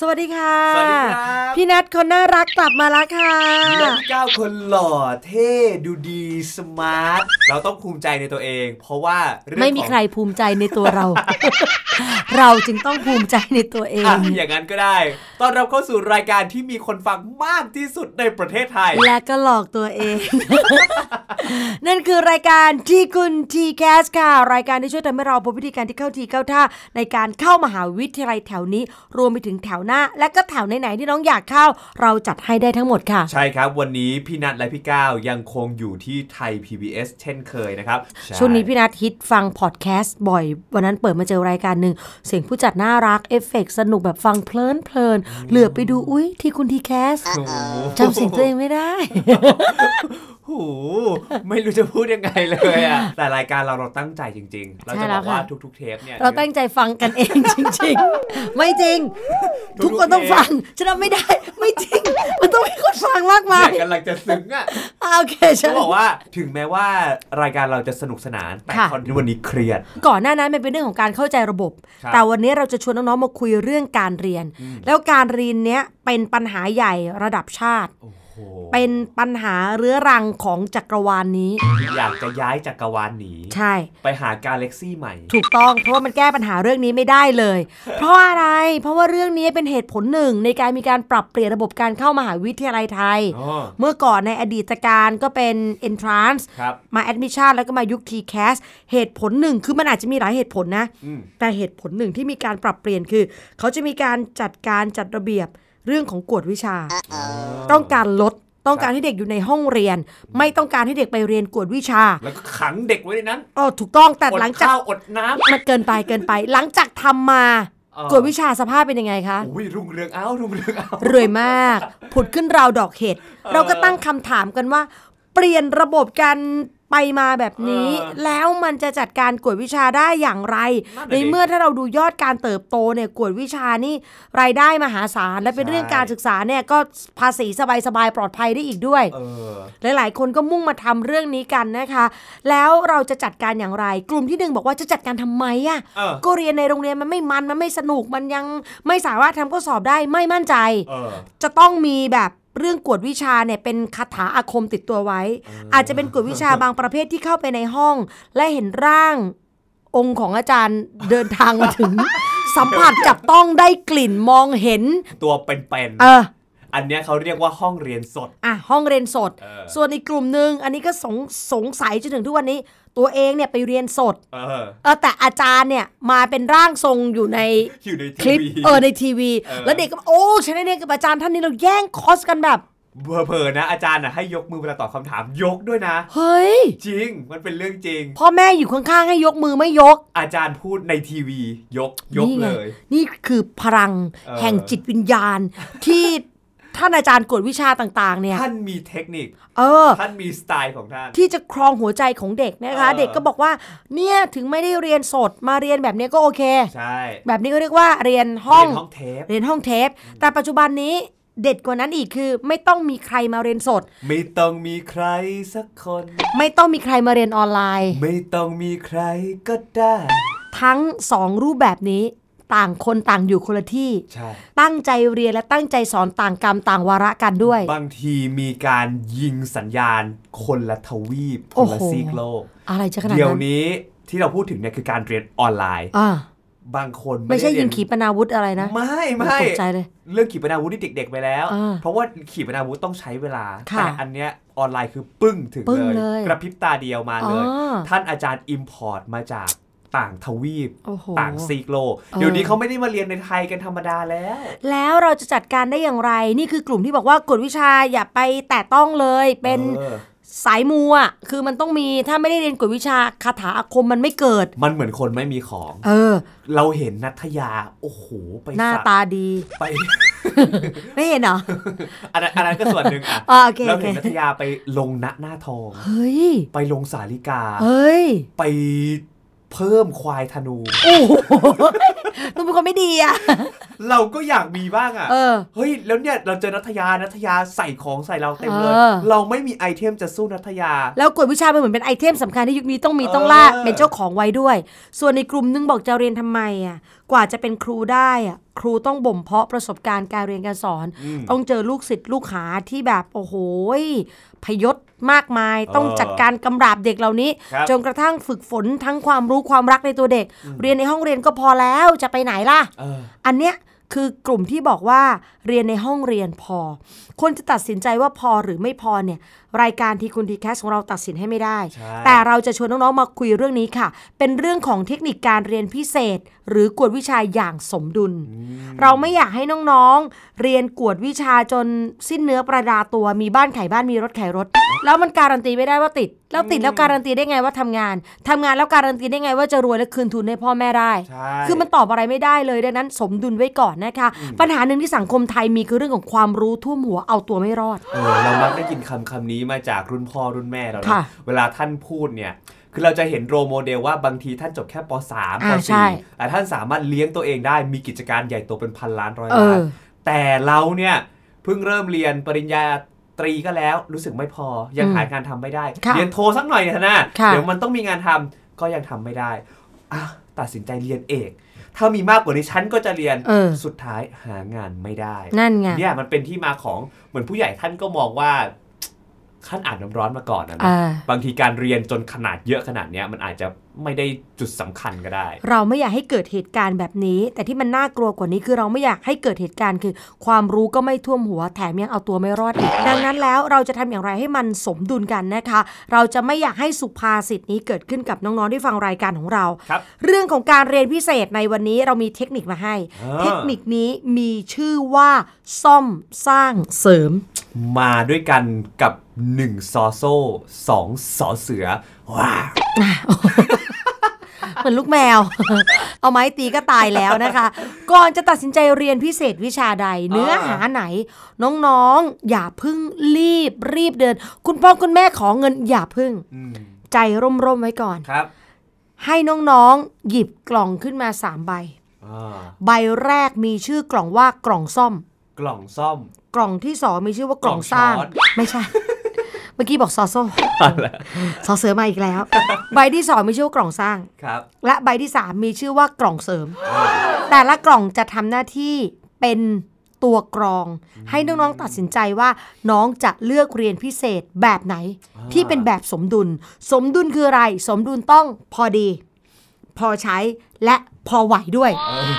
สวัสดีค่ะ สวัสดีครับ พี่นัทคนน่ารักกลับมาแล้วค่ะ และพี่ก้าวคนหล่อเท่ดูดีสมาร์ทเราต้องภูมิใจในตัวเอง เพราะว่าเรื่องไม่มีของใครภูมิใจในตัวเรา เราจึงต้องภูมิใจในตัวเอง อะอย่างนั้นก็ได้ตอนเราเข้าสู่รายการที่มีคนฟังมากที่สุดในประเทศไทย และก็หลอกตัวเอง นั่นคือรายการทีคุณ TCAS ค่ะ รายการที่ช่วยทำให้เราพบวิธีการที่เข้าทีเข้าท่าในการเข้ามหาวิทยาลัยแถวนี้รวมไปถึงแถวหน้า และก็แถวไหนๆที่น้องอยากเข้า เราจัดให้ได้ทั้งหมดค่ะ ใช่ครับ วันนี้พี่นัทและพี่ก้าวยังคงอยู่ที่ไทย PBS เช่นเคยนะครับใช่วงนี้พี่นัทฮิตฟังพอดแคสต์บ่อย วันนั้นเปิดมาเจอรายการหนึ่งเสียงผู้จัดน่ารักเอฟเฟกต์สนุกแบบฟังเพลินเพลินๆเหลือบไปดูอุ้ยทีคุณ TCAS โอ้โหจำเสียงตัวเองไม่ได้โอ้โหไม่รู้จะพูดยังไงเลยอะแต่รายการเราเราตั้งใจจริง ๆ เราใช่จะแล้บวอกว่าค่ะทุกๆเทปเนี่ยเราตั้งใจฟังกันเองจริง ๆ ไม่จริง ทุกคนต้องฟังฉันทำไม่ได้ไม่จริง มันต้องมีคนฟังมากมาเนี่ยยกำลังจะซึ้งอะอ่าโอเคใช่จะบอกว่าถึงแม้ว่ารายการเราจะสนุกสนานแต่ค่ะคอนวันนี้เครียด ก่อนหน้านั้นมันเป็นเรื่องของการเข้าใจระบบครับแต่วันนี้เราจะชวนน้องๆมาคุยเรื่องการเรียน แล้วการเรียนเนี้ยเป็นปัญหาใหญ่ระดับชาติโอ้โห เป็นปัญหาเรื้อรังของจักรวาลนี้ อยากจะย้ายจักรวาลหนีใช่ ไปหากาแล็กซี่ใหม่ ถูกต้องเพราะว่ามันแก้ปัญหาเรื่องนี้ไม่ได้เลย เพราะอะไร เพราะว่าเรื่องนี้เป็นเหตุผลหนึ่งในการมีการปรับเปลี่ยนระบบการเข้ามหาวิทยาลัยไทยอ๋อเมื่อก่อนในอดีตการก็เป็น entrance ครับมา admission แล้วก็มายุค TCAS เหตุผลหนึ่งคือมันอาจจะมีหลายเหตุผลนะอืมแต่เหตุผลหนึ่งที่มีการปรับเปลี่ยนคือ เขาจะมีการจัดการจัดระเบียบ เรื่องของกวดวิชา ต้องการลดต้องการให้เด็กอยู่ในห้องเรียน ไม่ต้องการให้เด็กไปเรียนกวดวิชา แล้วก็ขังเด็กไว้ในนั้นอ๋อถูกต้องแต่อดหลังจากข้าวอดน้ำมันเกินไปเกินไป หลังจากทำมาเออกวดวิชาสภาพเป็นยังไงคะอุ้ยรุ่งเรืองเอ้ารุ่งเรืองเอ้ารวยมาก ผุดขึ้นราวดอกเห็ด เราก็ตั้งคำถามกันว่า เปลี่ยนระบบการ ไปมาแบบนี้ แล้วมันจะจัดการกวดวิชาได้อย่างไร ในเมื่อถ้าเราดูยอดการเติบโตเนี่ยกวดวิชานี่รายได้มหาศาลและเป็นเรื่องการศึกษาเนี่ยก็ภาษีสบายๆปลอดภัยได้อีกด้วยเออหลายๆ คนก็มุ่งมาทำเรื่องนี้กันนะคะ แล้วเราจะจัดการอย่างไร กลุ่มที่หนึ่งบอกว่าจะจัดการทำไมอะเออก็เรียนในโรงเรียนมันไม่มันมันไม่สนุกมันยังไม่สามารถทำข้อสอบได้ไม่มั่นใจเออจะต้องมีแบบ เรื่องกวดวิชาเนี่ยเป็นคาถาอาคมติดตัวไว้ อาจจะเป็นกวดวิชาบางประเภทที่เข้าไปในห้อง และเห็นร่างองค์ของอาจารย์เดินทางมาถึง สัมผัสจับต้องได้กลิ่นมองเห็น ตัวเป็นเออๆอันเนี้ยเขาเรียกว่าห้องเรียนสด อะห้องเรียนสดเออส่วนอีกกลุ่มหนึ่งอันนี้ก็สงสงสัยจนถึงทุกวันนี้ ตัวเองเนี่ยไปเรียนสด เออเออแต่อาจารย์เนี่ยมาเป็นร่างทรงอยู่ในอยู่ในคลิปทีวีเออในทีวีเออแล้วเด็กก็บอกโอ้ฉันได้เรียนกับอาจารย์ท่านนี้เราแย่งคอร์สกันแบบเผลอๆนะอาจารย์น่ะให้ยกมือเวลาตอบคำถามยกด้วยนะ เฮ้ย จริงมันเป็นเรื่องจริง พ่อแม่อยู่ข้างๆให้ยกมือไม่ยก อาจารย์พูดในทีวี ยกยกนี่ไงเลย นี่คือพลังเออแห่งจิตวิญญาณที่ ท่านอาจารย์กวดวิชาต่างๆ เนี่ยท่านมีเทคนิค เออ ท่านมีสไตล์ของท่าน ที่จะครองหัวใจของเด็กนะคะเออเด็กก็บอกว่า เนี่ยถึงไม่ได้เรียนสดมาเรียนแบบนี้ก็โอเค ใช่ แบบนี้ก็เรียกว่าเรียนห้องเรียนห้องเทปเรียนห้องเทป แต่ปัจจุบันนี้เด็ดกว่านั้นอีกคือ ไม่ต้องมีใครมาเรียนสด ไม่ต้องมีใครสักคน ไม่ต้องมีใครมาเรียนออนไลน์ ไม่ต้องมีใครก็ได้ ทั้งสองรูปแบบนี้ ต่างคนต่างอยู่คนละที่ใช่ตั้งใจเรียนและตั้งใจสอนต่างกรรมต่างวาระกันด้วย บางทีมีการยิงสัญญาณคนละทวีปคโอ้นโหละซีกโลกอะไรจะขนาดเดี๋ยวนั้นนี้ที่เราพูดถึงเนี่ยคือการเรียนออนไลน์อ่าบางคนไม่ใช่ด้เรียินงขีปนาวุธอะไรนะ ไม่ไม่ตกใจเลยเรื่องขีปนาวุธนี่เด็ก ๆ ไปแล้วอ่าเพราะว่าขีปนาวุธต้องใช้เวลาค่ะแต่อันเนี้ยออนไลน์คือปึ้งถึงปึ้งเลยเลย กระพริบตาเดียวมาเลยอ๋อท่านอาจารย์ import มาจาก ต่างทวีปโอ้โหต่างซีกโลกเออเดี๋ยวนี้เขาไม่ได้มาเรียนในไทยกันธรรมดาแล้ว แล้วเราจะจัดการได้อย่างไร นี่คือกลุ่มที่บอกว่ากวดวิชาอย่าไปแตะต้องเลยเป็นออสายมูอะคือมันต้องมีถ้าไม่ได้เรียนกวดวิชาคาถาอาคมมันไม่เกิด มันเหมือนคนไม่มีของ เออ เราเห็นนัทยา โอ้โห ไปหน้าสักตาดีไป ไม่เห็นเหรออันนั้นอันนั้นก็ส่วนหนึ่งอะอ่าโอเคเราโอเคเห็นนัทยาไปลงณหน้าทอง เฮ้ย ไปลงสาลิกา เฮ้ย ไป เพิ่มควายธนู โอ้โหต้องเป็นคนไม่ดีอะ เราก็อยากมีบ้างอะ เออ เฮ้ย แล้วเนี่ย เราเจอนัทยา นัทยาใส่ของใส่เราเต็มเลย เออ เราไม่มีไอเทมจะสู้นัทยา แล้วกวดวิชาเป็นเหมือนเป็นไอเทมสำคัญที่ยุคนี้ต้องมีเออต้องล่าเป็นเจ้าของไว้ด้วย ส่วนในกลุ่มนึงบอกจะเรียนทำไมอะ กว่าจะเป็นครูได้อะ ครูต้องบ่มเพาะประสบการณ์การเรียนการสอน ต้องเจอลูกศิษย์ลูกหาที่แบบโอ้โหยพยศ มากมาย ต้องจัดการกำราบเด็กเหล่านี้ครับจนกระทั่งฝึกฝนทั้งความรู้ความรักในตัวเด็ก เรียนในห้องเรียนก็พอแล้วจะไปไหนล่ะเอออันเนี้ยคือกลุ่มที่บอกว่าเรียนในห้องเรียนพอ คนจะตัดสินใจว่าพอหรือไม่พอเนี่ย รายการทีคุณทีแคสของเราตัดสินให้ไม่ได้ใช่แต่เราจะชวนน้องๆมาคุยเรื่องนี้ค่ะ เป็นเรื่องของเทคนิคการเรียนพิเศษ หรือกวดวิชาอย่างสมดุล เราไม่อยากให้น้องๆ เรียนกวดวิชาจนสิ้นเนื้อประดาตัวมีบ้านไขบ้านมีรถไขรถ แล้วมันการันตีไม่ได้ว่าติด แล้วติดแล้วการันตีได้ไงว่าทำงานทำงานแล้วการันตีได้ไงว่าจะรวยและคืนทุนให้พ่อแม่ได้ใช่คือมันตอบอะไรไม่ได้เลยดังนั้น สมดุลไว้ก่อนนะคะ ปัญหาหนึ่งที่สังคมไทยมีคือเรื่องของความรู้ท่วมหัวเอาตัวไม่รอดเออเรามักได้ยินคำคำนี้มาจากรุ่นพ่อรุ่นแม่เรานะค่ะเวลาท่านพูดเนี่ยคือเราจะเห็นโรโมเดลว่าบางทีท่านจบแค่ป .3 ปอ่าใช่ .4 แต่ท่านสามารถเลี้ยงตัวเองได้มีกิจการใหญ่โตเป็นพันล้านร้อยเอล้านอแต่เราเนี่ยเพิ่งเริ่มเรียนปริญญาตรีก็แล้วรู้สึกไม่พอยังอืมหางานทำไม่ได้ค่ะเรียนโทสักหน่อยเถอะนะค่ะเดี๋ยวมันต้องมีงานทำก็ยังทำไม่ได้อะตัดสินใจเรียนเอก ถ้ามีมากกว่านี้ฉันก็จะเรียนเออสุดท้ายหางานไม่ได้ นั่นไงเนี่ยมันเป็นที่มาของเหมือนผู้ใหญ่ท่านก็มองว่า ขั้นอ่านน้ำร้อนมาก่อนนะนะอ่าบางทีการเรียนจนขนาดเยอะขนาดเนี้ยมันอาจจะไม่ได้จุดสำคัญก็ได้ เราไม่อยากให้เกิดเหตุการณ์แบบนี้ แต่ที่มันน่ากลัวกว่านี้คือเราไม่อยากให้เกิดเหตุการณ์คือ ความรู้ก็ไม่ท่วมหัวแถมยังเอาตัวไม่รอดอีกดังนั้นแล้วเราจะทำอย่างไรให้มันสมดุลกันนะคะ เราจะไม่อยากให้สุภาษิตนี้เกิดขึ้นกับน้องๆที่ฟังรายการของเราครับเรื่องของการเรียนพิเศษในวันนี้เรามีเทคนิคมาให้อ่าเทคนิคนี้มีชื่อว่าซ่อมสร้างเสริม มาด้วยกันกับ1ซอโซ่2สอเสือ ว้าวเหมือนลูกแมว เอาไม้ตีก็ตายแล้วนะคะ ก่อนจะตัดสินใจเรียนพิเศษวิชาใด เนื้อหาไหน น้องๆ อย่าพึ่งรีบรีบเดิน คุณพ่อคุณแม่ขอเงินอย่าพึ่งอืมใจร่มๆไว้ก่อนครับ ให้น้องๆ หยิบกล่องขึ้นมาสามใบอ่าใบแรกมีชื่อกล่องว่ากล่องซ่อม กล่องซ่อม กล่องที่สองมีชื่อว่ากล่องสร้าง กล่องช้อน ไม่ใช่ เมื่อกี้บอกซอโซ่ซอเสือมาอีกแล้ว ใบที่สองมีชื่อว่ากล่องสร้าง ครับ และใบที่3มีชื่อว่ากล่องเสริม แต่ละกล่องจะทำหน้าที่เป็นตัวกรอง ให้น้องๆตัดสินใจว่าน้องจะเลือกเรียนพิเศษแบบไหน ที่เป็นแบบสมดุล สมดุลคืออะไร สมดุลต้องพอดี พอใช้และพอไหวด้วย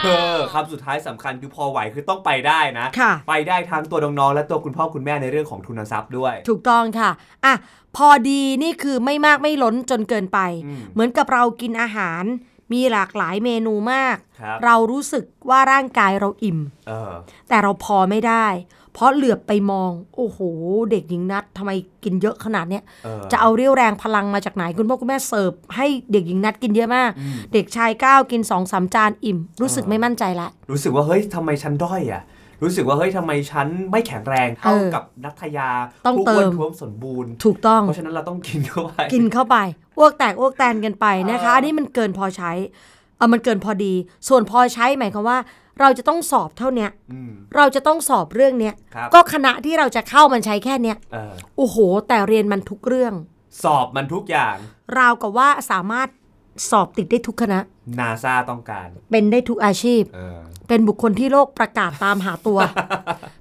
เออคำสุดท้ายสำคัญคือพอไหวคือต้องไปได้นะค่ะไปได้ทั้งตัวน้องๆและตัวคุณพ่อคุณแม่ในเรื่องของทุนทรัพย์ด้วย ถูกต้องค่ะอะ พอดีนี่คือไม่มากไม่ล้นจนเกินไปอืมเหมือนกับเรากินอาหารมีหลากหลายเมนูมากครับเรารู้สึกว่าร่างกายเราอิ่มเออแต่เราพอไม่ได้ เพราะเหลือบไปมอง โอ้โห เด็กหญิงนัดทำไมกินเยอะขนาดเนี้ยเออจะเอาเรี่ยวแรงพลังมาจากไหนคุณพ่อคุณแม่เสิร์ฟให้เด็กหญิงนัดกินเยอะมากอืมเด็กชายก้าวกินสองสามจานอิ่ม รู้สึกเออไม่มั่นใจละ รู้สึกว่าเฮ้ยทำไมฉันด้อยอะรู้สึกว่าเฮ้ยทำไมฉันไม่แข็งแรงเท่าเออกับนัทยาต้องผู้เติอ้วนมท้วมสมบูรณ์ถูกต้อง เพราะฉะนั้นเราต้องกินเข้าไป กินเข้าไปอ้วกแตกอ้วกแตนกันไปนะคะเอออัอันนี้มันเกินพอใช้เออมันเกินพอดี ส่วนพอใช้หมายความว่า เราจะต้องสอบเท่าเนี้ยอืมเราจะต้องสอบเรื่องเนี้ยครับก็คณะที่เราจะเข้ามันใช้แค่เนี้ยเออโอ้โห แต่เรียนมันทุกเรื่อง สอบมันทุกอย่าง ราวกับว่าสามารถสอบติดได้ทุกคณะ นาซาต้องการ เป็นได้ทุกอาชีพเออเป็นบุคคลที่โลกประกาศตามหาตัว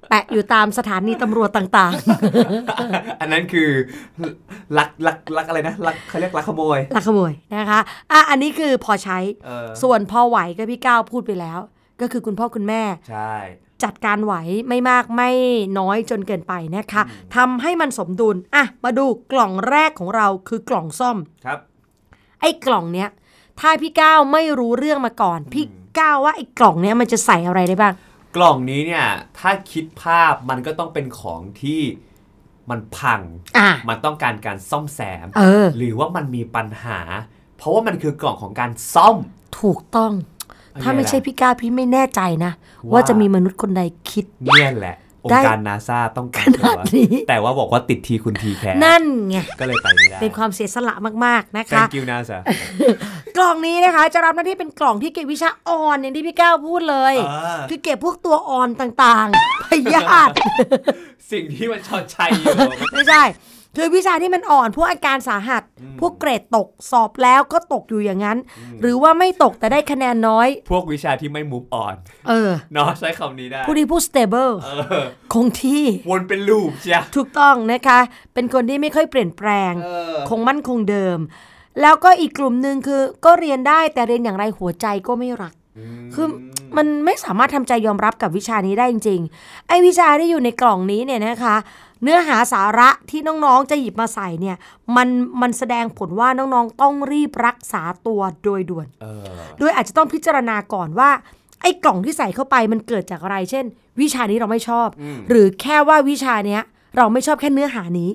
แปะอยู่ตามสถานีตำรวจต่างอันนั้นคือลักลักลักอะไรนะลักเขาเรียกลักขโมยๆลักขโมยนะคะอะอันนี้คือพอใช้เออส่วนพอไหวก็พี่ก้าวพูดไปแล้ว ก็คือคุณพ่อคุณแม่ ใช่ จัดการไหวไม่มากไม่น้อยจนเกินไปนะคะทำให้มันสมดุลอะมาดูกล่องแรกของเราคือกล่องซ่อมครับ ไอ้กล่องเนี้ยถ้าพี่ก้าวไม่รู้เรื่องมาก่อน พี่ก้าวว่าไอ้กล่องเนี้ยมันจะใส่อะไรได้บ้าง กล่องนี้เนี่ยถ้าคิดภาพมันก็ต้องเป็นของที่มันพัง อะ มันต้องการการซ่อมแซม เออ หรือว่ามันมีปัญหา เพราะว่ามันคือกล่องของการซ่อม ถูกต้องเป็นไง ถ้าไม่ใช่ล่ะพี่ก้าพี่ไม่แน่ใจนะว่าว่าจะมีมนุษย์คนใดคิดเนี่ยแหละองได้ค์การนาซาต้องการขนาดนี้แต่ว่าบอกว่าติดทีคุณทีแคร์นั่นไง ก็เลยไปไม่ได้ เป็นความเสียสละมาก ๆ นะคะ thank you NASA กล่องนี้นะคะจะรับหน้าที่เป็นกล่องที่เก็บวิชาอ่อนอย่างที่พี่ก้าวพูดเลยอ่าคือเก็บพวกตัวอ่อนต่างๆ พยาธิสิ่งที่มันชดใชัยอยู่ ไม่ใช่ คือวิชาที่มันอ่อนพวกอาการสาหัส พวกเกรดตกสอบแล้วก็ตกอยู่อย่างนั้น หรือว่าไม่ตกแต่ได้คะแนนน้อย พวกวิชาที่ไม่ move on เออเนาะใช้คำนี้ได้ ผู้ที่ผู้ stable เออคงที่วนเป็นลูปจ้ะถูกต้องนะคะ เป็นคนที่ไม่ค่อยเปลี่ยนแปลงเออคงมั่นคงเดิม แล้วก็อีกกลุ่มหนึ่งคือ ก็เรียนได้แต่เรียนอย่างไรหัวใจก็ไม่รักคือมันไม่สามารถทำใจยอมรับกับวิชานี้ได้จริงๆ ไอ้วิชาที่อยู่ในกล่องนี้เนี่ยนะคะ เนื้อหาสาระที่น้องๆจะหยิบมาใส่เนี่ยมันมันแสดงผลว่าน้องๆต้องรีบรักษาตัวโดยด่วนเออโดยอาจจะต้องพิจารณาก่อนว่าไอ้กล่องที่ใส่เข้าไปมันเกิดจากอะไร เช่น วิชานี้เราไม่ชอบ หรือแค่ว่าวิชาเนี้ยเราไม่ชอบแค่เนื้อหานี้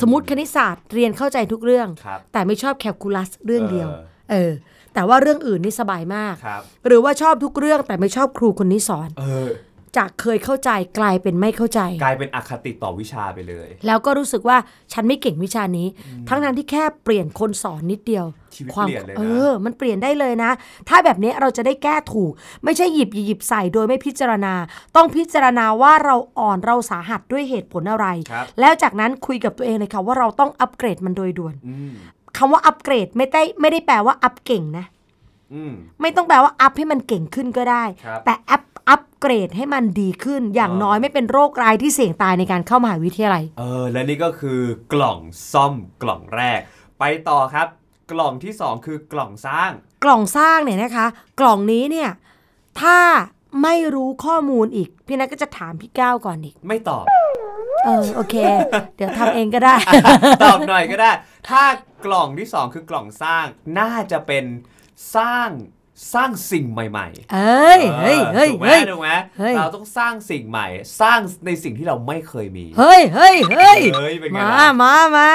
สมมติคณิตศาสตร์เรียนเข้าใจทุกเรื่องครับแต่ไม่ชอบแคลคูลัสเรื่องเดียว เออเออแต่ว่าเรื่องอื่นนี่สบายมากครับหรือว่าชอบทุกเรื่องแต่ไม่ชอบครูคนนี้สอนเออ จากเคยเข้าใจกลายเป็นไม่เข้าใจ กลายเป็นอคติต่อวิชาไปเลย แล้วก็รู้สึกว่าฉันไม่เก่งวิชานี้ ทั้งนั้นที่แค่เปลี่ยนคนสอนนิดเดียวชีวิตความเปลี่ยนเลยนะเออ มันเปลี่ยนได้เลยนะ ถ้าแบบนี้เราจะได้แก้ถูก ไม่ใช่หยิบหยิบใส่โดยไม่พิจารณา ต้องพิจารณาว่าเราอ่อนเราสาหัสด้วยเหตุผลอะไรครับแล้วจากนั้นคุยกับตัวเองเลยค่ะว่าเราต้องอัปเกรดมันโดยด่วนอืมคำว่าอัปเกรดไม่ได้ไม่ได้แปลว่าอัปเก่งนะอืมไม่ต้องแปลว่าอัพให้มันเก่งขึ้นก็ได้ครับแต่อัพ อัปเกรดให้มันดีขึ้น อย่างอ๋อน้อยไม่เป็นโรคร้ายที่เสี่ยงตายในการเข้ามหาวิทยาลัย เออ และนี่ก็คือกล่องซ่อมกล่องแรก ไปต่อครับ กล่องที่สองคือกล่องสร้าง กล่องสร้างเนี่ยนะคะ กล่องนี้เนี่ยถ้าไม่รู้ข้อมูลอีก พี่นัทก็จะถามพี่ก้าวก่อนอีก ไม่ตอบ เออโอเค เดี๋ยวทำเองก็ได้ ตอบหน่อยก็ได้ ถ้ากล่องที่สองคือกล่องสร้างน่าจะเป็นสร้าง สร้างสิ่งใหม่ๆ เอ้ย เฮ้ย เฮ้ย ถูกไหมเฮ้ยถูกไหมเฮ้ยเราต้องสร้างสิ่งใหม่ สร้างในสิ่งที่เราไม่เคยมี เฮ้ย เฮ้ย เฮ้ยเฮ้ยเป็นไงมาล่ะมา มา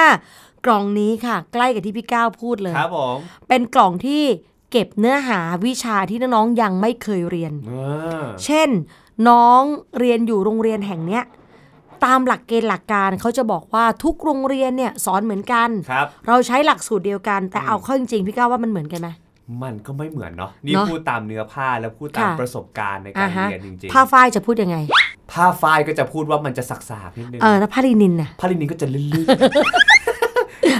กล่องนี้ค่ะ ใกล้กับที่พี่ก้าวพูดเลย ครับผม เป็นกล่องที่เก็บเนื้อหาวิชาที่น้องๆยังไม่เคยเรียนเออเช่น น้องเรียนอยู่โรงเรียนแห่งเนี้ยตามหลักเกณฑ์หลักการเขาจะบอกว่าทุกโรงเรียนเนี่ยสอนเหมือนกันครับเราใช้หลักสูตรเดียวกัน แต่เอาเข้าจริงๆพี่ก้าวว่ามันเหมือนกันไหม มันก็ไม่เหมือนเนาะนี่เนอะพูดตามเนื้อผ้าแล้วพูดตามค่ะประสบการณ์ในกาอ่ารฮะเรียนจริงผ้าฝ้ายจะพูดยังไงๆผ้าฝ้ายก็จะพูดว่ามันจะสักๆนิดนึงเออแล้วผ้าลินินน่ะผ้าลินินก็จะลื่น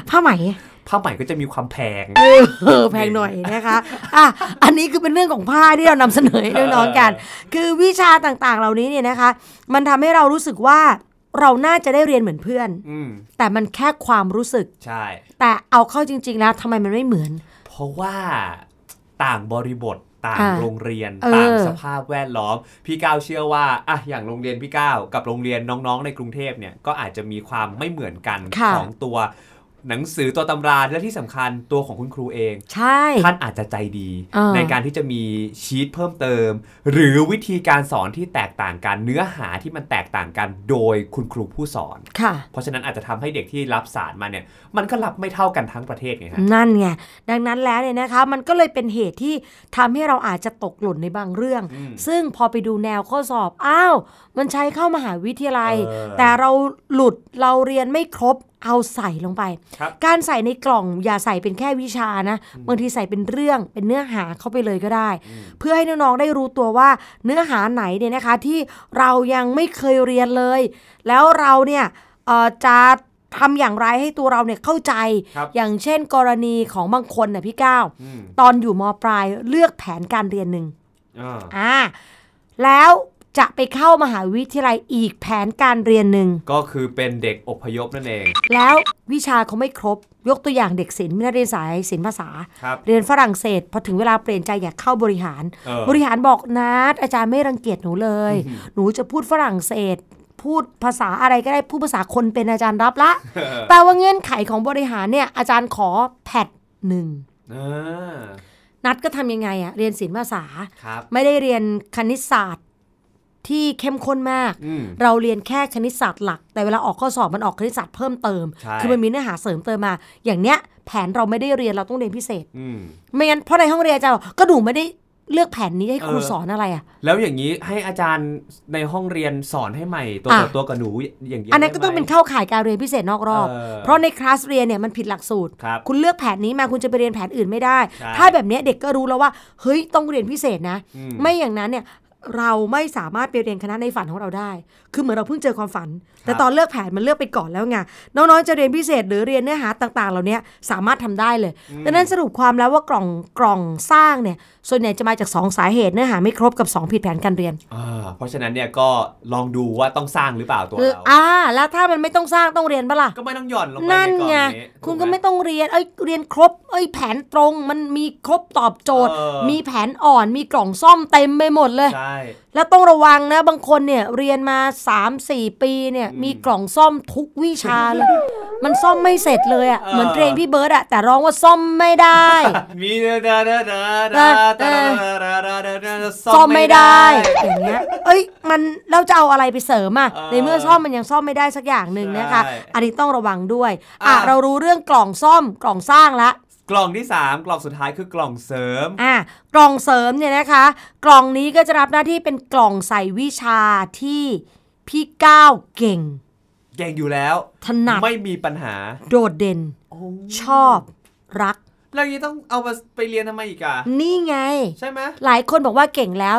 ผ้าไหมๆผ้าไหมก็จะมีความแพง เออแพงหน่อยนะคะอะอันนี้คือเป็นเรื่องของผ้าที่เรานำเสนอให้น้องๆกัน คือวิชาต่างๆ เหล่านี้เนี่ยนะคะ มันทำให้เรารู้สึกว่าเราน่าจะได้เรียนเหมือนเพื่อนอืมแต่มันแค่ความรู้สึก ใช่ แต่เอาเข้าจริงๆแล้วทำไมมันไม่เหมือนเพ ราะว่าต่างบริบทต่างอ่าโรงเรียนเออต่างสภาพแวดล้อม พี่ก้าวเชื่อว่าอะอย่างโรงเรียนพี่ก้าวกับโรงเรียนน้องๆ ในกรุงเทพเนี่ยก็อาจจะมีความไม่เหมือนกันค่ะของตัว หนังสือตัวตำราและที่สำคัญตัวของคุณครูเอง ใช่ ท่านอาจจะใจดีอ่าในการที่จะมีชีตเพิ่มเติม หรือวิธีการสอนที่แตกต่างกันเนื้อหาที่มันแตกต่างกันโดยคุณครูผู้สอน ค่ะ เพราะฉะนั้นอาจจะทำให้เด็กที่รับสารมาเนี่ย มันก็รับไม่เท่ากันทั้งประเทศไงฮะ นั่นไง ดังนั้นแล้วเนี่ยนะคะ มันก็เลยเป็นเหตุที่ทำให้เราอาจจะตกหล่นในบางเรื่อง อืมซึ่งพอไปดูแนวข้อสอบ อ้าว มันใช้เข้ามหาวิทยาลัย เออ แต่เราหลุดเราเรียนไม่ครบ เอาใส่ลงไปครับการใส่ในกล่องอย่าใส่เป็นแค่วิชานะบางทีใส่เป็นเรื่องเป็นเนื้อหาเข้าไปเลยก็ได้ เพื่อให้น้องๆได้รู้ตัวว่าเนื้อหาไหนเนี่ยนะคะที่เรายังไม่เคยเรียนเลย แล้วเราเนี่ยเอ่อจะทำอย่างไรให้ตัวเราเนี่ยเข้าใจครับอย่างเช่น กรณีของบางคนน่ะพี่ก้าวอืมตอนอยู่มปลายเลือกแผนการเรียนหนึ่งอ่าอ่าแล้ว จะไปเข้ามหาวิทยาลัยอีกแผนการเรียนหนึ่ง ก็คือเป็นเด็กอพยพนั่นเอง แล้ววิชาเขาไม่ครบ ยกตัวอย่างเด็กศิลป์ไม่ได้เรียนสายศิลป์ภาษา ครับเรียนฝรั่งเศสพอถึงเวลาเปลี่ยนใจอยากเข้าบริหาร เออบริหารบอกนัดอาจารย์ไม่รังเกียจหนูเลย หนูจะพูดฝรั่งเศส พูดภาษาอะไรก็ได้พูดภาษาคนเป็นอาจารย์รับละแปลว่าเงื่อนไขของบริหารเนี่ยอาจารย์ขอแพทหนึ่งอ่านัดก็ทำยังไงอะเรียนศิลป์ภาษา ครับ ไม่ได้เรียนคณิตศาสตร์ ที่เข้มข้นมากอืมเราเรียนแค่คณิตศาสตร์หลัก แต่เวลาออกข้อสอบมันออกคณิตศาสตร์เพิ่มเติมใช่คือมันมีเนื้อหาเสริมเติมมา อย่างเนี้ยแผนเราไม่ได้เรียนเราต้องเรียนพิเศษอืมไม่งั้นเพราะในห้องเรียนอาจารย์บอกก็หนูไม่ได้เลือกแผนนี้ให้ครูเออสอนอะไรอะ แล้วอย่างนี้ให้อาจารย์ในห้องเรียนสอนให้ใหม่ตัวอะต่อตัวกับหนูอย่างนี้อันนั้นก็ได้ไหมต้องเป็นเข้าข่ายการเรียนพิเศษนอกรอบเออเพราะในคลาสเรียนเนี่ยมันผิดหลักสูตรครับคุณเลือกแผนนี้มาคุณจะไปเรียนแผนอื่นไม่ได้ใช่ถ้าแบบเนี้ยเด็กก็รู้แล้วว่าเฮ้ยต้องเรียนพิเศษนะอืมไม่อย่างนั้นเนี่ย เราไม่สามารถไปเรียนคณะในฝันของเราได้ คือเหมือนเราเพิ่งเจอความฝัน แต่ตอนเลือกแผนมันเลือกไปก่อนแล้วไง น้องๆจะเรียนพิเศษหรือเรียนเนื้อหาต่าง ๆ เหล่านี้สามารถทำได้เลย ดังนั้นสรุปความแล้วว่ากล่องกล่องสร้างเนี่ย ส่วนใหญ่จะมาจากสองสาเหตุเนื้อหาไม่ครบกับสองผิดแผนการเรียนอ่าเพราะฉะนั้นเนี่ยก็ลองดูว่าต้องสร้างหรือเปล่าตัวเราอ่า แล้วถ้ามันไม่ต้องสร้างต้องเรียนปะล่ะก็ไม่ต้องหย่อนลงไปนั่นในกล่องไงนี้คุณถูก็หไม่ต้องเรียนเอ้ยเรียนครบเอ้ยแผนตรงมันมีครบตอบโจทย์เออมีแผนอ่อนมีกล่องซ่อมเต็มไปหมดเลยใช่แล้วต้องระวังนะบางคนเนี่ยเรียนมา 3-4 ปีเนี่ยมีกล่องซ่อมทุกวิชาเลย มันซ่อมไม่เสร็จเลยอะ เหมือนเพลงพี่เบิร์ดอะ แต่ร้องว่าซ่อมไม่ได้ มีดาดาดาดาดาซ่อมไม่ได้ อย่างเงี้ย เอ้ย มันเราจะเอาอะไรไปเสริมอะ ในเมื่อซ่อมมันยังซ่อมไม่ได้สักอย่างหนึ่งนะคะ อันนี้ต้องระวังด้วย อะ เรารู้เรื่องกล่องซ่อมกล่องสร้างละกล่องที่ 3 กล่องสุดท้ายคือกล่องเสริม อะ กล่องเสริมเนี่ยนะคะ กล่องนี้ก็จะรับหน้าที่เป็นกล่องใส่วิชาที่พี่ก้าวเก่ง เก่งอยู่แล้ว ถนัด ไม่มีปัญหา โดดเด่น ชอบรัก แล้วอย่างนี้ต้องเอาไปไปเรียนทำไมอีกอะนี่ไง ใช่ไหมหลายคนบอกว่าเก่งแล้ว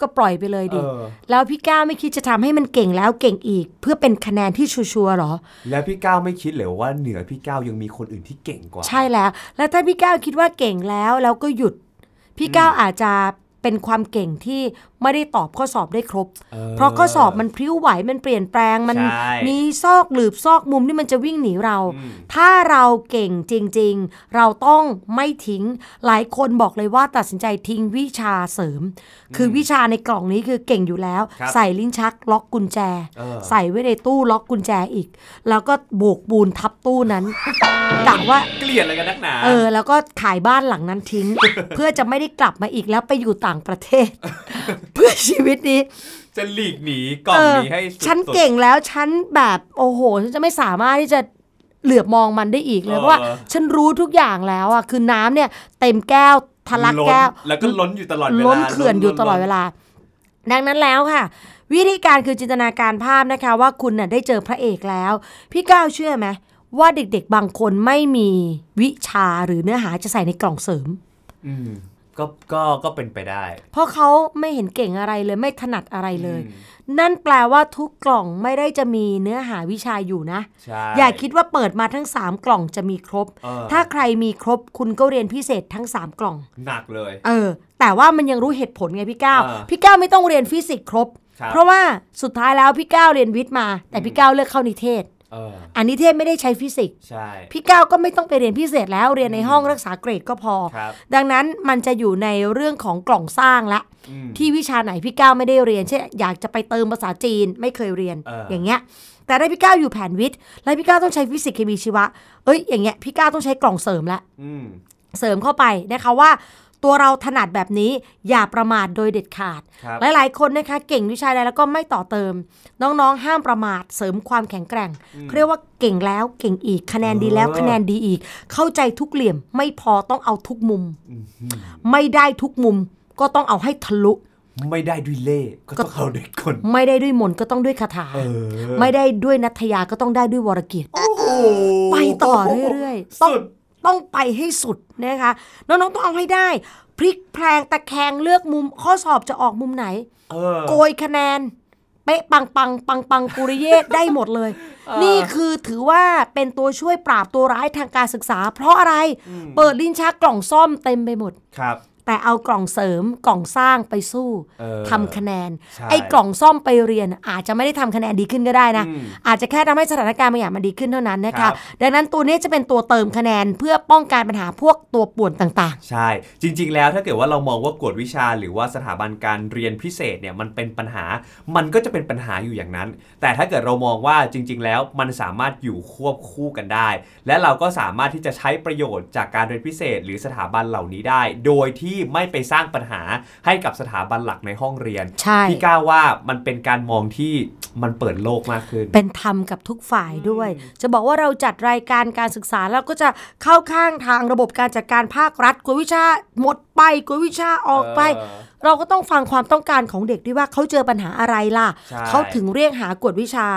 ก็ปล่อยไปเลยเอดิอแล้วพี่ก้าวไม่คิดจะทำให้มันเก่งแล้วเก่งอีก เพื่อเป็นคะแนนที่ชัวร์ๆหรอ แล้วพี่ก้าวไม่คิดเหรอว่าเหนือพี่ก้าวยังมีคนอื่นที่เก่งกว่า ใช่แล้ว แล้วถ้าพี่ก้าวคิดว่าเก่งแล้วแล้วก็หยุด พี่ก้าวอาจจะ เป็นความเก่งที่ไม่ได้ตอบข้อสอบได้ครบออเพราะข้อสอบมันพลิ้วไหวมันเปลี่ยนแปลงมันใช่มีซอกหลืบซอกมุมที่มันจะวิ่งหนีเราอืมถ้าเราเก่งจริง ๆ เราต้องไม่ทิ้ง หลายคนบอกเลยว่าตัดสินใจทิ้งวิชาเสริม คือวิชาในกล่องนี้คือเก่งอยู่แล้วครับใส่ลิ้นชักล็อกกุญแจเออใส่ไว้ในตู้ล็อกกุญแจอีก แล้วก็โบกปูนทับตู้นั้นกะว่าเกลียดอะไรกันนักหนาเออแล้วก็ขายบ้านหลังนั้นทิ้ง เพื่อจะไม่ได้กลับมาอีกแล้วไปอยู่ต่างประเทศ เพื่อชีวิตนี้ จะหลีกหนีกล่องเออนี้ให้สุดๆฉันเก่งแล้วฉันแบบโอ้โหฉันจะไม่สามารถที่จะเหลือบมองมันได้อีกเลยเพราะว่า ฉันรู้ทุกอย่างแล้วอะคือน้ำเนี่ย เต็มแก้วทะลักล้นแก้ว แล้วก็ล้นอยู่ตลอดเวลาล้นเขื่อนอยู่ตลอดเวล้นลา ดังนั้นแล้วค่ะ วิธีการคือจินตนาการภาพนะคะ ว่าคุณน่ะได้เจอพระเอกแล้ว พี่ก้าวเชื่อไหมว่าเด็กๆบางคนไม่มีวิชาหรือเนื้อหาจะใส่ในกล่องเสริมอืม ก็ก็ก็เป็นไปได้ เพราะเขาไม่เห็นเก่งอะไรเลยไม่ถนัดอะไรเลยอืมนั่นแปลว่าทุกกล่องไม่ได้จะมีเนื้อหาวิชาอยู่นะใช่อย่าคิดว่าเปิดมาทั้ง 3 กล่องจะมีครบเออถ้าใครมีครบคุณก็เรียนพิเศษทั้ง 3 กล่อง หนักเลย เออ แต่ว่ามันยังรู้เหตุผลไงพี่ก้าวอ่าพี่ก้าวไม่ต้องเรียนฟิสิกส์ครบครับเพราะว่าสุดท้ายแล้วพี่ก้าวเรียนวิทย์มา แต่พี่ก้าวเลือกเข้านิเทศเอออันนิเทศไม่ได้ใช้ฟิสิกส์ใช่พี่ก้าวก็ไม่ต้องไปเรียนพิเศษแล้วเรียนในห้องรักษาเกรดก็พอครับดังนั้นมันจะอยู่ในเรื่องของกล่องสร้างละอืมที่วิชาไหนพี่ก้าวไม่ได้เรียนเช่นอยากจะไปเติมภาษาจีนไม่เคยเรียนเอออย่างเงี้ย แต่ถ้าพี่ก้าวอยู่แผนวิทย์แล้วพี่ก้าวต้องใช้ฟิสิกส์เคมีชีวะเอ้ยอย่างเงี้ยพี่ก้าวต้องใช้กล่องเสริมละอืมเสริมเข้าไปนะคะว่า ตัวเราถนัดแบบนี้อย่าประมาทโดยเด็ดขาดครับหลายๆ คนนะคะเก่งวิชาใดแล้วก็ไม่ต่อเติม น้องๆ ห้ามประมาทเสริมความแข็งแกร่งเขาเรียกว่าเก่งแล้วเก่งอีกคะแนนดีแล้วเออคะแนนดีอีก เข้าใจทุกเหลี่ยมไม่พอต้องเอาทุกมุม ไม่ได้ทุกมุมก็ต้องเอาให้ทะลุไม่ได้ด้วยเล่ห์ก็ต้องเอาด้วยคน ไม่ได้ด้วยมนต์ก็ต้องด้วยคาถาเออไม่ได้ด้วยนัทยาก็ต้องได้ด้วยวรเกียรติโอ้โหไปต่อเรื่อยๆต้องสุด ต้องไปให้สุดนะคะน้องๆต้องเอาให้ได้ พลิกแพลงตะแคงเลือกมุม ข้อสอบจะออกมุมไหน เออ โกยคะแนน เป๊ะปังปังปังปังปุริเยศได้หมดเลย นี่คือถือว่าเป็นตัวช่วยปราบตัวร้ายทางการศึกษา เพราะอะไรเปิดลิ้นชักกล่องซ่อมเต็มไปหมด ครับ แต่เอากล่องเสริมกล่องสร้างไปสู้เออทำคะแนนใช่ไอ้กล่องซ่อมไปเรียน อาจจะไม่ได้ทำคะแนนดีขึ้นก็ได้นะอืมอาจจะแค่ทำให้สถานการณ์บางอย่างมันดีขึ้นเท่านั้นนะครัคะบดังนั้นตัวนี้จะเป็นตัวเติมคะแนนเพื่อป้องกันปัญหาพวกตัวป่วนต่างใช่ จริง ๆ แล้วถ้าเกิดว่าเรามองว่ากวดวิชาหรือว่าสถาบันการเรียนพิเศษเนี่ยมันเป็นปัญหา มันก็จะเป็นปัญหาอยู่อย่างนั้น แต่ถ้าเกิดเรามองว่าจริง ๆ แล้วมันสามารถอยู่ควบคู่กันได้ และเราก็สามารถที่จะใช้ประโยชน์จากการเรียนพิเศษ หรือสถาบันเหล่านี้ได้ โดยที่ที่ไม่ไปสร้างปัญหาให้กับสถาบันหลักในห้องเรียนใช่พี่ก้าวว่ามันเป็นการมองที่มันเปิดโลกมากขึ้น เป็นธรรมกับทุกฝ่ายด้วย จะบอกว่าเราจัดรายการการศึกษาแล้วก็จะเข้าข้างทางระบบการจัดการภาครัฐกวดวิชาหมด ไปกวดวิชาออกไปเออเราก็ต้องฟังความต้องการของเด็กด้วยว่าเขาเจอปัญหาอะไรล่ะใช่เขาถึงเรียกหากวดวิชา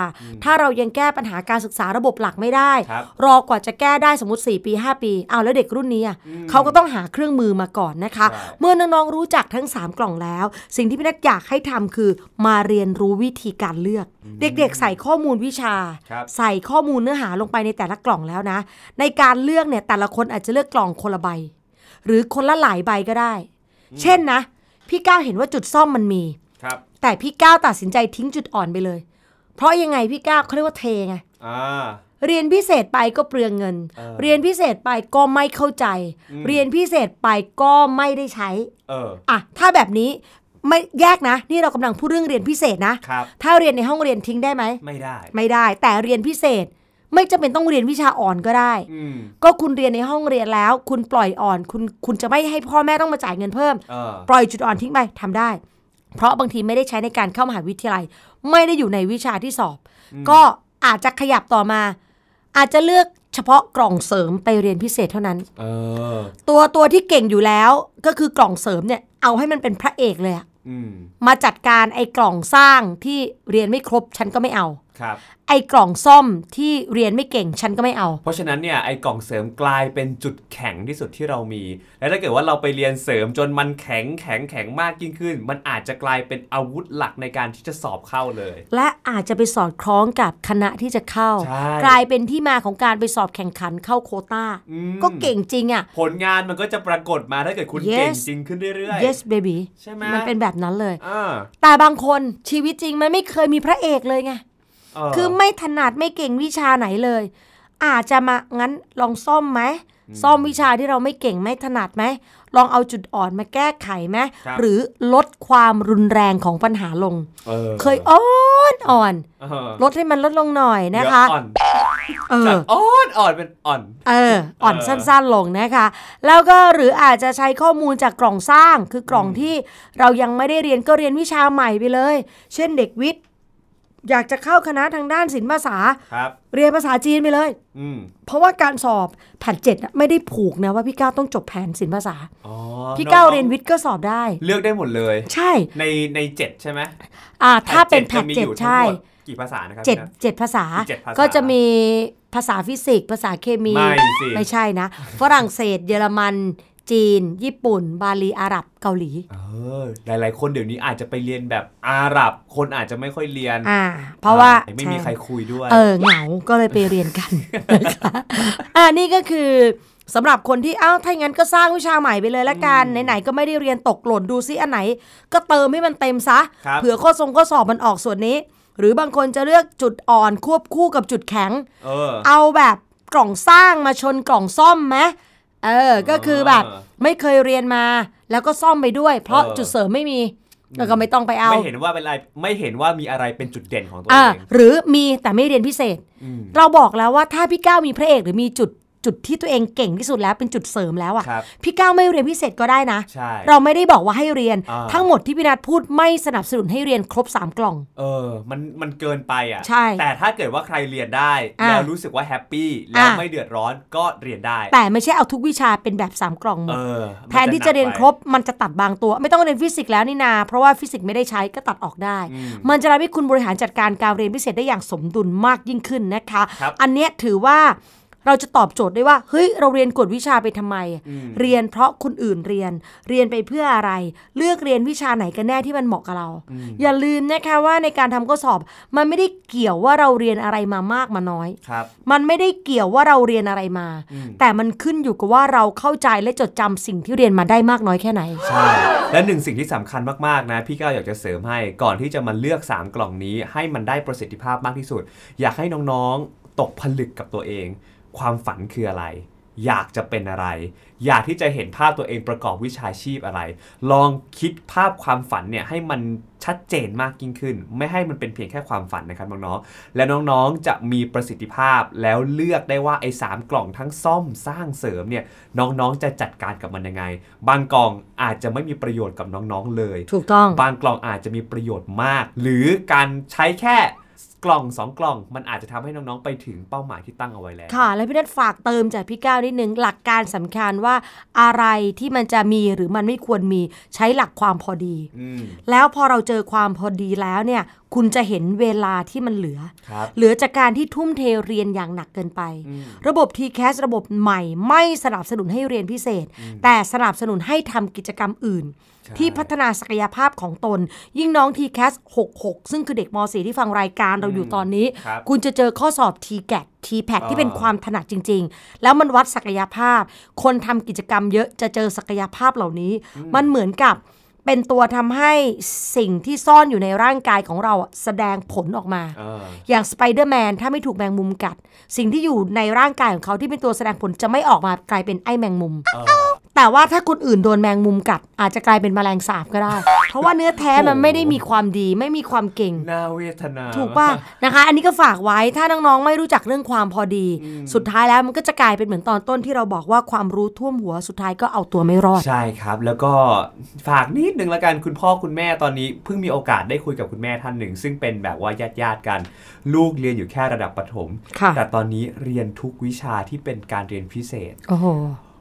ถ้าเรายังแก้ปัญหาการศึกษาระบบหลักไม่ได้ครับรอกว่าจะแก้ได้สมมติ 4 ปี 5 ปีเอาแล้วเด็กรุ่นนี้อะเขาก็ต้องหาเครื่องมือมาก่อนนะคะใช่เมื่อน้องๆรู้จักทั้ง 3 กล่องแล้ว สิ่งที่พี่นัทอยากให้ทำคือมาเรียนรู้วิธีการเลือก เด็กๆ ใส่ข้อมูลวิชาครับใส่ข้อมูลเนื้อหาลงไปในแต่ละกล่องแล้วนะ ในการเลือกเนี่ยแต่ละคนอาจจะเลือกกล่องคนละใบ หรือคนละหลายใบก็ได้ เช่นนะ พี่ก้าวเห็นว่าจุดซ่อมมันมี ครับ แต่พี่ก้าวตัดสินใจทิ้งจุดอ่อนไปเลย เพราะยังไงพี่ก้าวเขาเรียกว่าเทไงอ่าเรียนพิเศษไปก็เปลืองเงินเออเรียนพิเศษไปก็ไม่เข้าใจ เรียนพิเศษไปก็ไม่ได้ใช้ เอออะถ้าแบบนี้ไม่แยกนะ นี่เรากำลังพูดเรื่องเรียนพิเศษนะครับถ้าเรียนในห้องเรียนทิ้งได้ไหม ไม่ได้ ไม่ได้ แต่เรียนพิเศษ ไม่จำเป็นต้องเรียนวิชาอ่อนก็ได้อืมก็คุณเรียนในห้องเรียนแล้ว คุณปล่อยอ่อน คุณคุณจะไม่ให้พ่อแม่ต้องมาจ่ายเงินเพิ่มเออปล่อยจุดอ่อนทิ้งไปทำได้ เพราะบางทีไม่ได้ใช้ในการเข้ามหาวิทยาลัย ไม่ได้อยู่ในวิชาที่สอบ ก็อาจจะขยับต่อมา อาจจะเลือกเฉพาะกล่องเสริมไปเรียนพิเศษเท่านั้นเออตัวตัวที่เก่งอยู่แล้วก็คือกล่องเสริมเนี่ยเอาให้มันเป็นพระเอกเลยอะอืมมาจัดการไอ้กล่องสร้างที่เรียนไม่ครบฉันก็ไม่เอา ครับไอ้กล่องซ่อมที่เรียนไม่เก่งฉันก็ไม่เอา เพราะฉะนั้นเนี่ยไอ้กล่องเสริมกลายเป็นจุดแข็งที่สุดที่เรามี และถ้าเกิดว่าเราไปเรียนเสริมจนมันแข็งแข็งแข็งมากยิ่งขึ้น มันอาจจะกลายเป็นอาวุธหลักในการที่จะสอบเข้าเลย และอาจจะไปสอดคล้องกับคณะที่จะเข้าใช่กลายเป็นที่มาของการไปสอบแข่งขันเข้าโควตาอืมก็เก่งจริงอะ่ะ ผลงานมันก็จะปรากฏมาถ้าเกิดคุณ Yes เก่งจริงขึ้นเรื่อย yes baby ใช่ไหมมันเป็นแบบนั้นเลยๆอ่าแต่บางคนชีวิตจริงมันไม่เคยมีพระเอกเลยไงเคือไม่ถนัดไม่เก่งวิชาไหนเลย อาจจะมางั้นลองซ่อมไหมซ่อมวิชาที่เราไม่เก่งไม่ถนัดไหมลองเอาจุดอ่อนมาแก้ไขไหมครับหรือลดความรุนแรงของปัญหาลงเออเคยอ่อนอ่อนเออลดให้มันลดลงหน่อยนะคะเดี๋ยวอ่อนเอจากออ่อนอ่อนเป็นอ่อนเอออ่อนเออสั้นๆลงนะคะ แล้วก็หรืออาจจะใช้ข้อมูลจากกล่องสร้างคือกล่องที่เรายังไม่ได้เรียนก็เรียนวิชาใหม่ไปเลย เช่นเด็กวิทย์ อยากจะเข้าคณะทางด้านศิลปภาษาครับเรียนภาษาจีนไปเลยอืมเพราะว่าการสอบแผ่นเจ็ดน่ะไม่ได้ผูกนะว่าพี่ก้าวต้องจบแผนศิลปภาษาอ๋อพี่ก้าวองๆเรียนวิทย์ก็สอบได้ เลือกได้หมดเลย ใช่ ในในเจ็ดใช่ไหมอ่า ถ้าเป็นแผ่จะนมีเจ็อดยู่ทั้งใช่หมดกี่ภาษานะครับเจ็ดพี่นัทเจ็ดภาษาเจ็ดภาษาก็จะมีภาษาฟิสิกส์ภาษาเคมีไม่สิไม่ใช่นะ ฝรั่งเศส เยอรมัน จีน ญี่ปุ่น บาลีอาหรับเกาหลีเออหลาย ๆ คนเดี๋ยวนี้อาจจะไปเรียนแบบอาหรับ คนอาจจะไม่ค่อยเรียนอ่า เพราะว่าไม่มีใครคุยด้วย เออเหงาก็เลยไปเรียนกันนะคะอ่านี่ก็คือสำหรับคนที่เอ้าถ้าอย่างนั้นก็สร้างวิชาใหม่ไปเลยละกันไหนๆก็ไม่ได้เรียนตกหล่นดูซิอันไหน ก็เติมให้มันเต็มซะครับเผื่อข้อทรงข้อสอบมันออกส่วนนี้ หรือบางคนจะเลือกจุดอ่อนควบคู่กับจุดแข็ง เออเอาแบบกล่องสร้างมาชนกล่องซ่อมไหม เออ ก็คือแบบอ่าไม่เคยเรียนมา แล้วก็ซ่อมไปด้วย เพราะเออจุดเสริมไม่มีแล้วก็ไม่ต้องไปเอา ไม่เห็นว่าเป็นอะไรไม่เห็นว่ามีอะไรเป็นจุดเด่นของตัวอ่าเองหรือมีแต่ไม่เรียนพิเศษอืมเราบอกแล้วว่าถ้าพี่ก้าวมีพระเอกหรือมีจุด จุดที่ตัวเองเก่งที่สุดแล้วเป็นจุดเสริมแล้วอะครับพี่ก้าวไม่เรียนพิเศษก็ได้นะใช่เราไม่ได้บอกว่าให้เรียนอ่าทั้งหมดที่พี่นัทพูดไม่สนับสนุนให้เรียนครบ 3 กล่อง เออ มันมันเกินไปอะใช่แต่ถ้าเกิดว่าใครเรียนได้อะแล้วรู้สึกว่า happy แล้วอะไม่เดือดร้อนก็เรียนได้ แต่ไม่ใช่เอาทุกวิชาเป็นแบบ 3 กล่องหมเอดอแทนที่จะเรียนครบมันจะตัดบางตัว ไม่ต้องเรียนฟิสิกส์แล้วนี่นาเพราะว่าฟิสิกส์ไม่ได้ใช้ก็ตัดออกได้ มันจะทำให้คุณบริหารจัดการการเรียนพิเศษได้อย่างสมดุลมากยิ่งขึ้นนะคะครับอันเนี้ยถือว่า เราจะตอบโจทย์ได้ว่าเฮ้ยเราเรียนกฎวิชาไปทำไม เรียนเพราะคนอื่นเรียน เรียนไปเพื่ออะไร เลือกเรียนวิชาไหนกันแน่ที่มันเหมาะกับเรา อย่าลืมนะคะว่าในการทำข้อสอบ มันไม่ได้เกี่ยวว่าเราเรียนอะไรมามากมาน้อยครับมันไม่ได้เกี่ยวว่าเราเรียนอะไรมา แต่มันขึ้นอยู่กับว่าเราเข้าใจและจดจำสิ่งที่เรียนมาได้มากน้อยแค่ไหนใช่และหนึ่งสิ่งที่สำคัญมากๆนะพี่ก้าวอยากจะเสริมให้ก่อนที่จะมาเลือก 3 กล่องนี้ ให้มันได้ประสิทธิภาพมากที่สุด อยากให้น้องๆ ตกผลึกกับตัวเอง ความฝันคืออะไร อยากจะเป็นอะไร อยากที่จะเห็นภาพตัวเองประกอบวิชาชีพอะไร ลองคิดภาพความฝันเนี่ยให้มันชัดเจนมากยิ่งขึ้น ไม่ให้มันเป็นเพียงแค่ความฝันนะครับน้องๆ และน้องๆ จะมีประสิทธิภาพแล้วเลือกได้ว่าไอ้สามกล่องทั้งซ่อมสร้างเสริมเนี่ยน้องๆ จะจัดการกับมันยังไง บางกล่องอาจจะไม่มีประโยชน์กับน้องๆ เลย ถูกต้อง บางกล่องอาจจะมีประโยชน์มาก หรือการใช้แค่ กล่องสองกล่อง มันอาจจะทำให้น้อง ๆ ไปถึงเป้าหมายที่ตั้งเอาไว้แล้ว ค่ะ แล้วพี่นัทฝากเติมจากพี่ก้าวนิดนึง หลักการสำคัญว่าอะไรที่มันจะมีหรือมันไม่ควรมีใช้หลักความพอดีอืมแล้วพอเราเจอความพอดีแล้วเนี่ย คุณจะเห็นเวลาที่มันเหลือครับเหลือจากการที่ทุ่มเทเรียนอย่างหนักเกินไปอืมระบบ TCAS ระบบใหม่ไม่สนับสนุนให้เรียนพิเศษ แต่สนับสนุนให้ทำกิจกรรมอื่นที่พัฒนาศักยภาพของตน ยิ่งน้อง TCAS 66 ซึ่งคือเด็กม .4 ที่ฟังรายการเราอยู่ตอนนี้ครับคุณจะเจอข้อสอบ TGAT TPAT ที่เป็นอ่าความถนัดจริง ๆ แล้วมันวัดศักยภาพ คนทำกิจกรรมเยอะจะเจอศักยภาพเหล่านี้ มันเหมือนกับ เป็นตัวทำให้สิ่งที่ซ่อนอยู่ในร่างกายของเราอะแสดงผลออกมาเอออย่างสไปเดอร์แมนถ้าไม่ถูกแมงมุมกัด สิ่งที่อยู่ในร่างกายของเขาที่เป็นตัวแสดงผลจะไม่ออกมากลายเป็นไอ้แมงมุมเออแต่ว่าถ้าคนอื่นโดนแมงมุมกัด อาจจะกลายเป็นแมลงสาบก็ได้ เพราะว่าเนื้อแท้มันไม่ได้มีความดีไม่มีความเก่งน่าเวทนา ถูกป่ะนะคะ อันนี้ก็ฝากไว้ถ้าน้องๆไม่รู้จักเรื่องความพอดี สุดท้ายแล้วมันก็จะกลายเป็นเหมือนตอนต้นที่เราบอกว่าความรู้ท่วมหัวสุดท้ายก็เอาตัวไม่รอดใช่ครับ แล้วก็ฝากนิดนึงละกันคุณพ่อคุณแม่ตอนนี้เพิ่งมีโอกาสได้คุยกับคุณแม่ท่านหนึ่ง ซึ่งเป็นแบบว่าญาติญาติๆกัน ลูกเรียนอยู่แค่ระดับประถมค่ะแต่ตอนนี้เรียนทุกวิชาที่เป็นการเรียนพิเศษ โอ้โห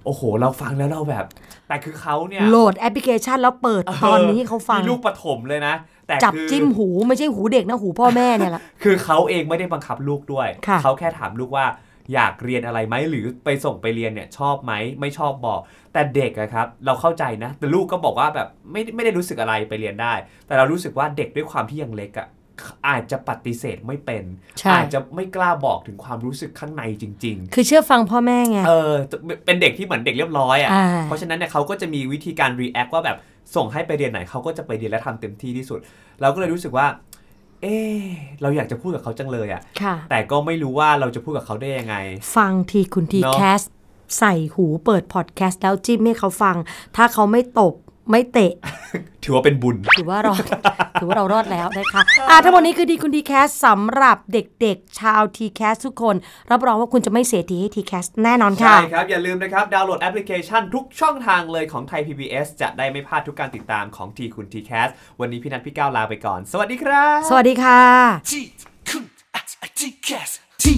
โอ้โห เราฟังแล้วเราแบบ แต่คือเขาเนี่ย โหลดแอปพลิเคชันแล้วเปิดตอนนี้เขาฟังมีลูกประถมเลยนะ แต่จับคือจิ้มหูไม่ใช่หูเด็กนะหูพ่อแม่เนี่ยแหละคือเขาเองไม่ได้บังคับลูกด้วยค่ะเขาแค่ถามลูกว่า อยากเรียนอะไรไหมหรือไปส่งไปเรียนเนี่ยชอบไหมไม่ชอบบอก แต่เด็กอะครับเราเข้าใจนะ แต่ลูกก็บอกว่าแบบไม่ไม่ได้รู้สึกอะไรไปเรียนได้ แต่เรารู้สึกว่าเด็กด้วยความที่ยังเล็กอะอาจจะปฏิเสธไม่เป็นใช่อาจจะไม่กล้าบอกถึงความรู้สึกข้างในจริง ๆ คือเชื่อฟังพ่อแม่ไง เออ เป็นเด็กที่เหมือนเด็กเรียบร้อยอะอ่าเพราะฉะนั้นเนี่ยเขาก็จะมีวิธีการ react ว่าแบบส่งให้ไปเรียนไหนเขาก็จะไปเรียนและทำเต็มที่ที่สุด เราก็เลยรู้สึกว่า เออเราอยากจะพูดกับเขาจังเลยอะค่ะ แต่ก็ไม่รู้ว่าเราจะพูดกับเขาได้ยังไง ฟังทีคุณทีเนอะแคสใส่หูเปิดพอดแคสต์แล้วจิ้มให้เขาฟัง ถ้าเขาไม่ตบ ไม่เตะ ถือว่าเป็นบุญ ถือว่ารอด ถือว่าเรารอดแล้วนะคะอะทั้งหมดนี้คือทีคุณ TCAS สำหรับเด็กๆ ชาว TCAS ทุกคน รับรองว่าคุณจะไม่เสียทีให้ TCAS แน่นอนค่ะ ใช่ครับ อย่าลืมนะครับ ดาวน์โหลดแอปพลิเคชันทุกช่องทางเลยของไทย PBS จะได้ไม่พลาดทุกการติดตามของทีคุณ TCAS วันนี้พี่นัทพี่ก้าวลาไปก่อน สวัสดีครับ สวัสดีค่ะทีคุณอะอะ TCAS ที